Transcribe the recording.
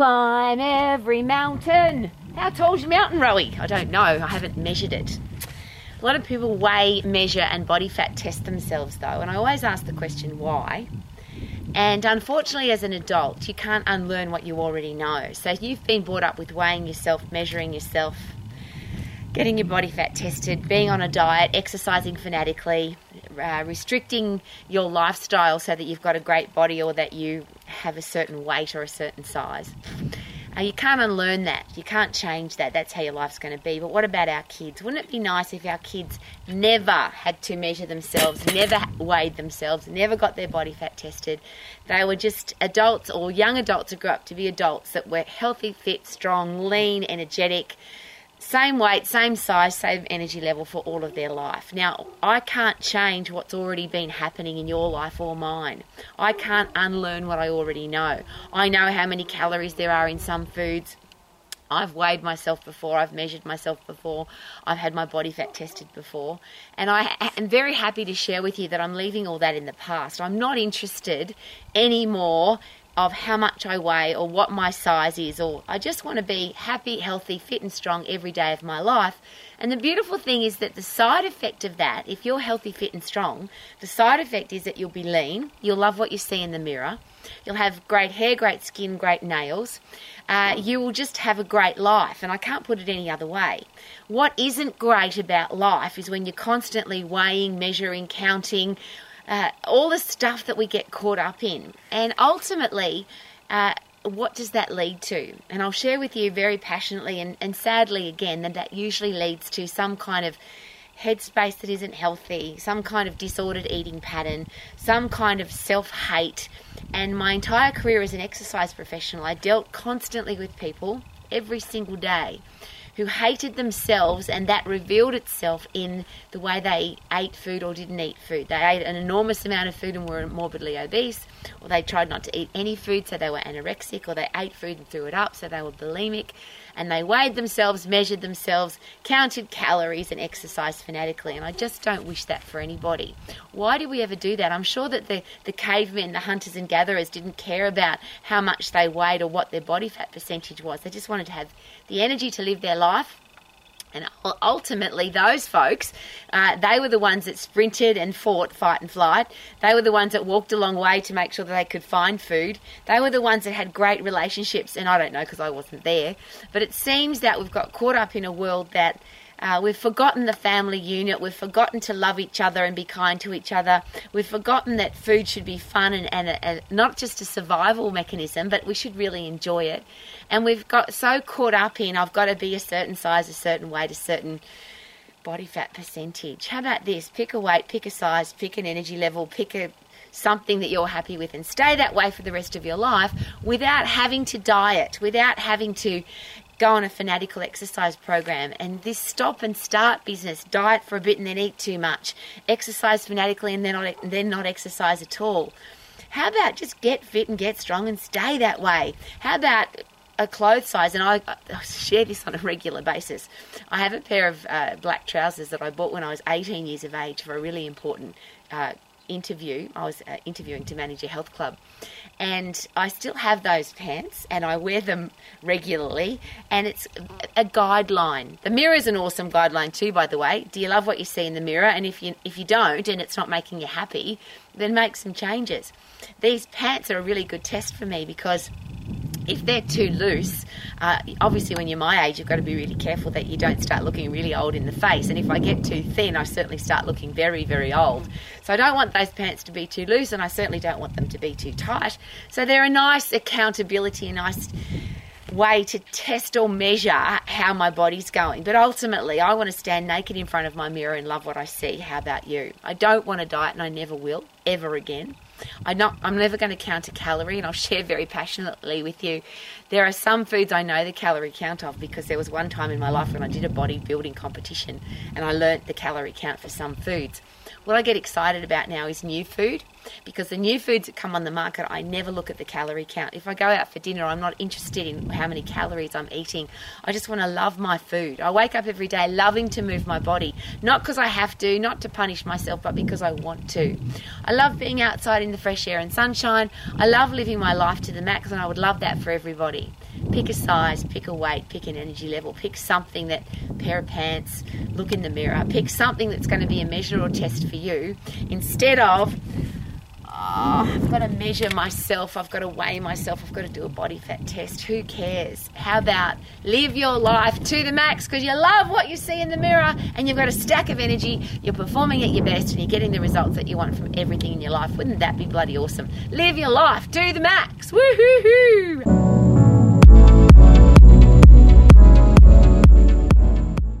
climb every mountain. How tall's your mountain, Rowie? I don't know. I haven't measured it. A lot of people weigh, measure, and body fat test themselves, though, and I always ask the question why. And unfortunately, as an adult, you can't unlearn what you already know. So you've been brought up with weighing yourself, measuring yourself, getting your body fat tested, being on a diet, exercising fanatically, uh, restricting your lifestyle so that you've got a great body or that you have a certain weight or a certain size. Uh, you can't unlearn that. You can't change that. That's how your life's going to be. But what about our kids? Wouldn't it be nice if our kids never had to measure themselves, never weighed themselves, never got their body fat tested? They were just adults or young adults who grew up to be adults that were healthy, fit, strong, lean, energetic same weight, same size, same energy level for all of their life. Now, I can't change what's already been happening in your life or mine. I can't unlearn what I already know. I know how many calories there are in some foods. I've weighed myself before, I've measured myself before, I've had my body fat tested before, and I am very happy to share with you that I'm leaving all that in the past. I'm not interested anymore of how much I weigh or what my size is, or I just want to be happy, healthy, fit, and strong every day of my life. And the beautiful thing is that the side effect of that, if you're healthy, fit, and strong, the side effect is that you'll be lean, you'll love what you see in the mirror, you'll have great hair, great skin, great nails, uh, you will just have a great life. And I can't put it any other way. What isn't great about life is when you're constantly weighing, measuring, counting, uh, all the stuff that we get caught up in. And ultimately, uh, what does that lead to? And I'll share with you very passionately and, and sadly again that that usually leads to some kind of headspace that isn't healthy, some kind of disordered eating pattern, some kind of self hate. And my entire career as an exercise professional, I dealt constantly with people every single day who hated themselves, and that revealed itself in the way they ate food or didn't eat food. They ate an enormous amount of food and were morbidly obese, or they tried not to eat any food, so they were anorexic, or they ate food and threw it up, so they were bulimic and they weighed themselves, measured themselves, counted calories, and exercised fanatically. And I just don't wish that for anybody. Why do we ever do that? I'm sure that the, the cavemen, the hunters and gatherers, didn't care about how much they weighed or what their body fat percentage was. They just wanted to have the energy to live their life and ultimately, those folks, uh, they were the ones that sprinted and fought fight and flight. They were the ones that walked a long way to make sure that they could find food. They were the ones that had great relationships. And I don't know because I wasn't there. But it seems that we've got caught up in a world that uh, we've forgotten the family unit. We've forgotten to love each other and be kind to each other. We've forgotten that food should be fun and, and, and not just a survival mechanism, but we should really enjoy it. And we've got so caught up in I've got to be a certain size, a certain weight, a certain body fat percentage. How about this? Pick a weight, pick a size, pick an energy level, pick a something that you're happy with and stay that way for the rest of your life without having to diet, without having to go on a fanatical exercise program and this stop and start business diet for a bit and then eat too much exercise fanatically and then not, then not exercise at all. How about just get fit and get strong and stay that way? How about a clothes size, and I, I, share this on a regular basis. I have a pair of uh, black trousers that I bought when I was 18 years of age for a really important uh, interview. I was uh, interviewing to manage a health club, and I still have those pants, and I wear them regularly. And it's a guideline. The mirror is an awesome guideline too, by the way. Do you love what you see in the mirror? And if you if you don't, and it's not making you happy, then make some changes. These pants are a really good test for me because if they're too loose, uh, obviously when you're my age, you've got to be really careful that you don't start looking really old in the face. And if I get too thin, I certainly start looking very, very old. So I don't want those pants to be too loose, and I certainly don't want them to be too tight. So they're a nice accountability, a nice way to test or measure how my body's going. But ultimately, I want to stand naked in front of my mirror and love what I see. How about you? I don't want to diet, and I never will, ever again. I'm not. I'm never going to count a calorie, and I'll share very passionately with you. There are some foods I know the calorie count of because there was one time in my life when I did a bodybuilding competition, and I learnt the calorie count for some foods. What I get excited about now is new food because the new foods that come on the market, I never look at the calorie count. If I go out for dinner, I'm not interested in how many calories I'm eating. I just want to love my food. I wake up every day loving to move my body, not because I have to, not to punish myself, but because I want to. I love being outside in the fresh air and sunshine. I love living my life to the max, and I would love that for everybody. Pick a size, pick a weight, pick an energy level, pick something that pair of pants, look in the mirror, pick something that's going to be a measure or test for you instead of oh, I've got to measure myself, I've got to weigh myself, I've got to do a body fat test. Who cares? How about live your life to the max because you love what you see in the mirror and you've got a stack of energy, you're performing at your best and you're getting the results that you want from everything in your life. Wouldn't that be bloody awesome? Live your life to the max. Woohoo!